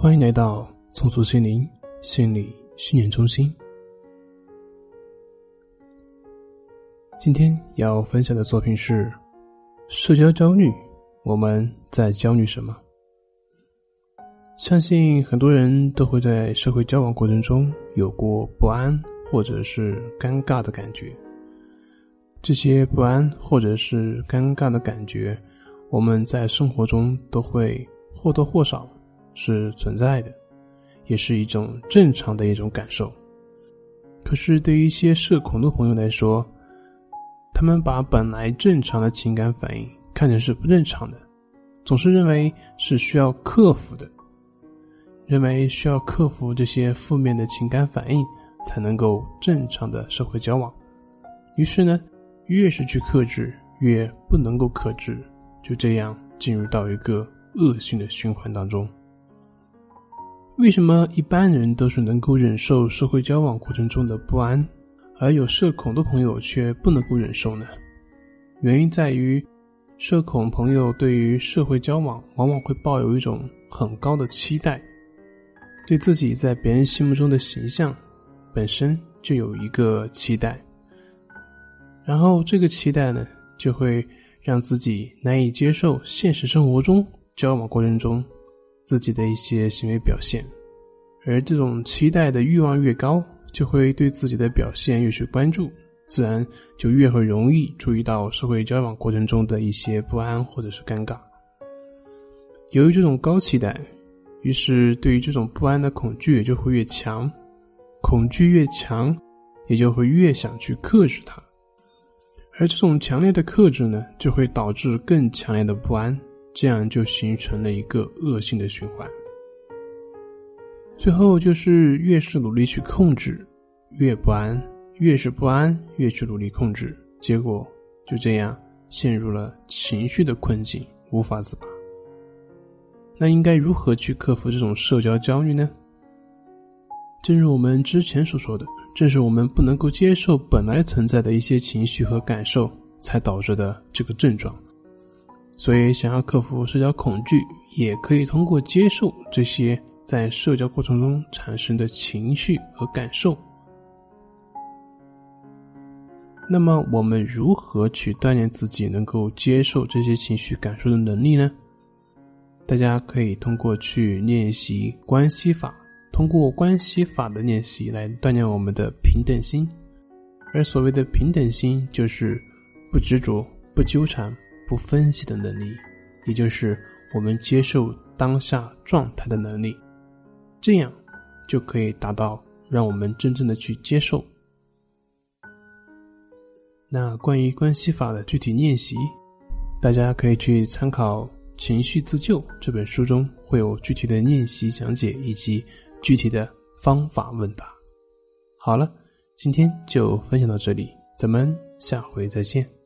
欢迎来到重塑心灵心理训练中心。今天要分享的作品是：社交焦虑，我们在焦虑什么？相信很多人都会在社会交往过程中有过不安或者是尴尬的感觉。这些不安或者是尴尬的感觉，我们在生活中都会或多或少是存在的，也是一种正常的一种感受。可是对于一些社恐的朋友来说，他们把本来正常的情感反应看成是不正常的，总是认为是需要克服的，认为需要克服这些负面的情感反应才能够正常的社会交往。于是呢。越是去克制，越不能够克制，就这样进入到一个恶性的循环当中。为什么一般人都是能够忍受社会交往过程中的不安，而有社恐的朋友却不能够忍受呢？原因在于，社恐朋友对于社会交往往往会抱有一种很高的期待，对自己在别人心目中的形象本身就有一个期待。然后这个期待呢，就会让自己难以接受现实生活中交往过程中自己的一些行为表现，而这种期待的欲望越高，就会对自己的表现越去关注，自然就越会容易注意到社会交往过程中的一些不安或者是尴尬。由于这种高期待，于是对于这种不安的恐惧也就会越强，恐惧越强，也就会越想去克制它。而这种强烈的克制呢，就会导致更强烈的不安，这样就形成了一个恶性的循环。最后就是越是努力去控制，越不安；越是不安，越去努力控制，结果就这样陷入了情绪的困境，无法自拔。那应该如何去克服这种社交焦虑呢？正如我们之前所说的。正是我们不能够接受本来存在的一些情绪和感受，才导致的这个症状。所以，想要克服社交恐惧，也可以通过接受这些在社交过程中产生的情绪和感受。那么，我们如何去锻炼自己能够接受这些情绪感受的能力呢？大家可以通过去练习关系法。通过关系法的练习来锻炼我们的平等心，而所谓的平等心，就是不执着、不纠缠、不分析的能力，也就是我们接受当下状态的能力。这样就可以达到让我们真正的去接受。那关于关系法的具体练习，大家可以去参考《情绪自救》这本书中会有具体的练习讲解以及。具体的方法问答。好了，今天就分享到这里，咱们下回再见。